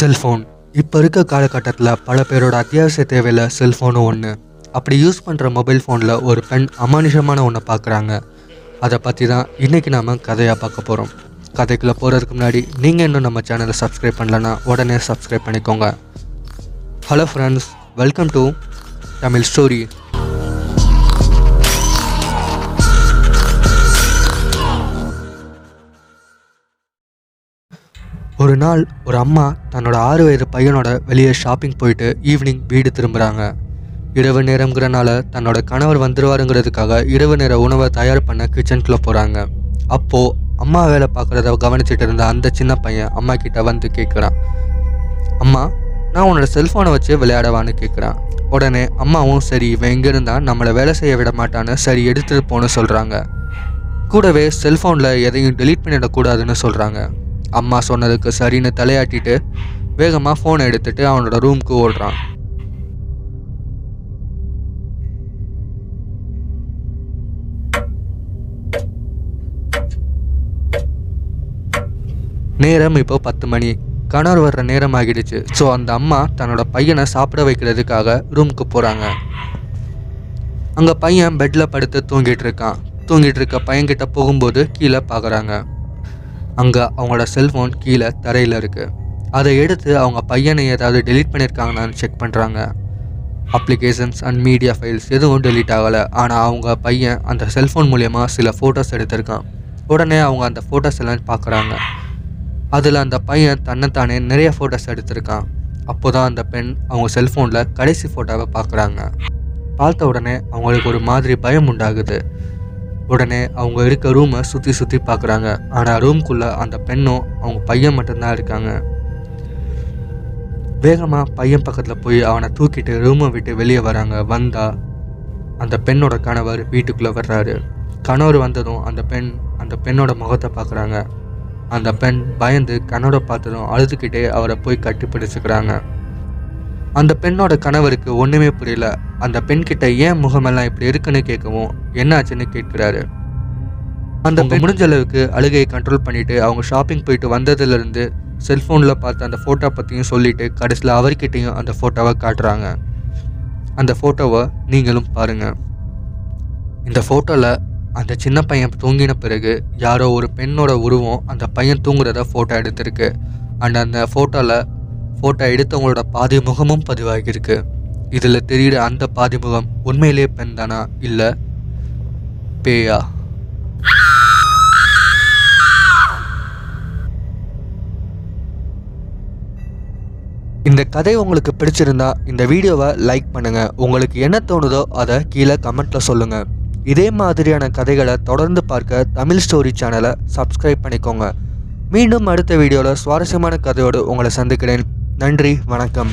Cellphone. இப்போ இருக்க காலகட்டத்தில் பல பேரோட அத்தியாவசிய தேவையில் செல்ஃபோனும் ஒன்று அப்படி யூஸ் பண்ணுற மொபைல் ஃபோனில் ஒரு பெண் அமானுஷமான ஒன்றை பார்க்குறாங்க அதை பற்றி தான் இன்றைக்கி நாம் கதையாக பார்க்க போகிறோம் கதைக்குள்ளே போகிறதுக்கு முன்னாடி நீங்கள் இன்னும் நம்ம சேனலை சப்ஸ்கிரைப் பண்ணலன்னா உடனே சப்ஸ்கிரைப் பண்ணிக்கோங்க. Hello friends welcome to Tamil story ஒரு நாள் ஒரு அம்மா தன்னோட ஆறு வயது பையனோட வெளியே ஷாப்பிங் போயிட்டு ஈவினிங் வீடு திரும்புகிறாங்க இரவு நேரங்கிறனால தன்னோட கணவர் வந்துடுவாருங்கிறதுக்காக இரவு நேர உணவை தயார் பண்ண கிச்சனுக்குள்ளே போகிறாங்க அப்போது அம்மா வேலை பார்க்குறத கவனிச்சிட்டு இருந்த அந்த சின்ன பையன் அம்மா கிட்ட வந்து கேட்குறான் அம்மா நான் உன்னோட செல்ஃபோனை வச்சு விளையாடவான்னு கேட்குறான் உடனே அம்மாவும் சரி இவன் எங்கே இருந்தால் நம்மளை வேலை செய்ய விட மாட்டான்னு சரி எடுத்துகிட்டு போன்னு சொல்கிறாங்க கூடவே செல்ஃபோனில் எதையும் டெலீட் பண்ணிடக்கூடாதுன்னு சொல்கிறாங்க அம்மா சொன்னதுக்கு சரின்னு தலையாட்டிட்டு வேகமாக ஃபோனை எடுத்துட்டு அவனோட ரூம்க்கு ஓடுறான். நேரம் இப்போ பத்து மணி. கணவர் வர்ற நேரம் ஆகிடுச்சு. ஸோ அந்த அம்மா தன்னோட பையனை சாப்பிட வைக்கிறதுக்காக ரூமுக்கு போகிறாங்க அங்கே பையன் பெட்டில் படுத்து தூங்கிட்டு இருக்கான். தூங்கிட்டு இருக்க பையன்கிட்ட போகும்போது கீழே பார்க்குறாங்க அங்கே அவங்களோட செல்ஃபோன் கீழே தரையில் இருக்குது அதை எடுத்து அவங்க பையனை ஏதாவது டெலீட் பண்ணியிருக்காங்களான்னு செக் பண்ணுறாங்க அப்ளிகேஷன்ஸ் அண்ட் மீடியா ஃபைல்ஸ் எதுவும் டெலீட் ஆகலை. ஆனால் அவங்க பையன் அந்த செல்ஃபோன் மூலயமா சில ஃபோட்டோஸ் எடுத்திருக்கான். உடனே அவங்க அந்த ஃபோட்டோஸ் எல்லாம் பார்க்குறாங்க. அதில் அந்த பையன் தன்னைத்தானே நிறைய ஃபோட்டோஸ் எடுத்திருக்கான். அப்போ தான் அந்த பெண் அவங்க செல்ஃபோனில் கடைசி ஃபோட்டோவை பார்க்குறாங்க. பார்த்த உடனே அவங்களுக்கு ஒரு மாதிரி பயம் உண்டாகுது. உடனே அவங்க இருக்க ரூமை சுற்றி சுற்றி பார்க்குறாங்க ஆனால் ரூம்குள்ளே அந்த பெண்ணும் அவங்க பையன் மட்டும்தான் இருக்காங்க. வேகமாக பையன் பக்கத்தில் போய் அவனை தூக்கிட்டு ரூமை விட்டு வெளியே வராங்க. வந்தால் அந்த பெண்ணோட கணவர் வீட்டுக்குள்ளே வர்றாரு. கணவர் வந்ததும் அந்த பெண் அந்த பெண்ணோட முகத்தை பார்க்குறாங்க அந்த பெண் பயந்து கணவரை பார்த்ததும் அழுதுகிட்டே அவரை போய் கட்டி பிடிச்சிக்கிறாங்க. அந்த பெண்ணோட கணவருக்கு ஒன்றுமே புரியல. அந்த பெண் கிட்ட ஏன் முகமெல்லாம் இப்படி இருக்குன்னு கேட்கவும் என்னாச்சுன்னு? கேட்கிறாரு. அந்த முடிஞ்ச அளவுக்கு அழுகையை கண்ட்ரோல் பண்ணிட்டு அவங்க ஷாப்பிங் போயிட்டு வந்ததுலேருந்து செல்ஃபோனில் பார்த்த அந்த ஃபோட்டோ பற்றியும் சொல்லிட்டு கடைசியில் அவர்கிட்டையும் அந்த ஃபோட்டோவை காட்டுறாங்க. அந்த ஃபோட்டோவை நீங்களும் பாருங்கள் இந்த ஃபோட்டோவில் அந்த சின்ன பையன் தூங்கின பிறகு யாரோ ஒரு பெண்ணோட உருவம் அந்த பையன் தூங்குறத ஃபோட்டோ எடுத்திருக்கு. அண்ட் அந்த ஃபோட்டோவில் ஃபோட்டோ எடுத்தவங்களோட பாதி முகமும் பதிவாகியிருக்கு. இதில் தெரியுற அந்த பாதி முகம் உண்மையிலேயே பெண் தானா இல்லை பேயா? இந்த கதை உங்களுக்கு பிடிச்சிருந்தா இந்த வீடியோவை லைக் பண்ணுங்கள் உங்களுக்கு என்ன தோணுதோ அதை கீழே கமெண்ட்டில் சொல்லுங்கள் இதே மாதிரியான கதைகளை தொடர்ந்து பார்க்க தமிழ் ஸ்டோரி சேனலை சப்ஸ்கிரைப் பண்ணிக்கோங்க. மீண்டும் அடுத்த வீடியோவில் சுவாரஸ்யமான கதையோடு உங்களை சந்திக்கிறேன். நன்றி வணக்கம்.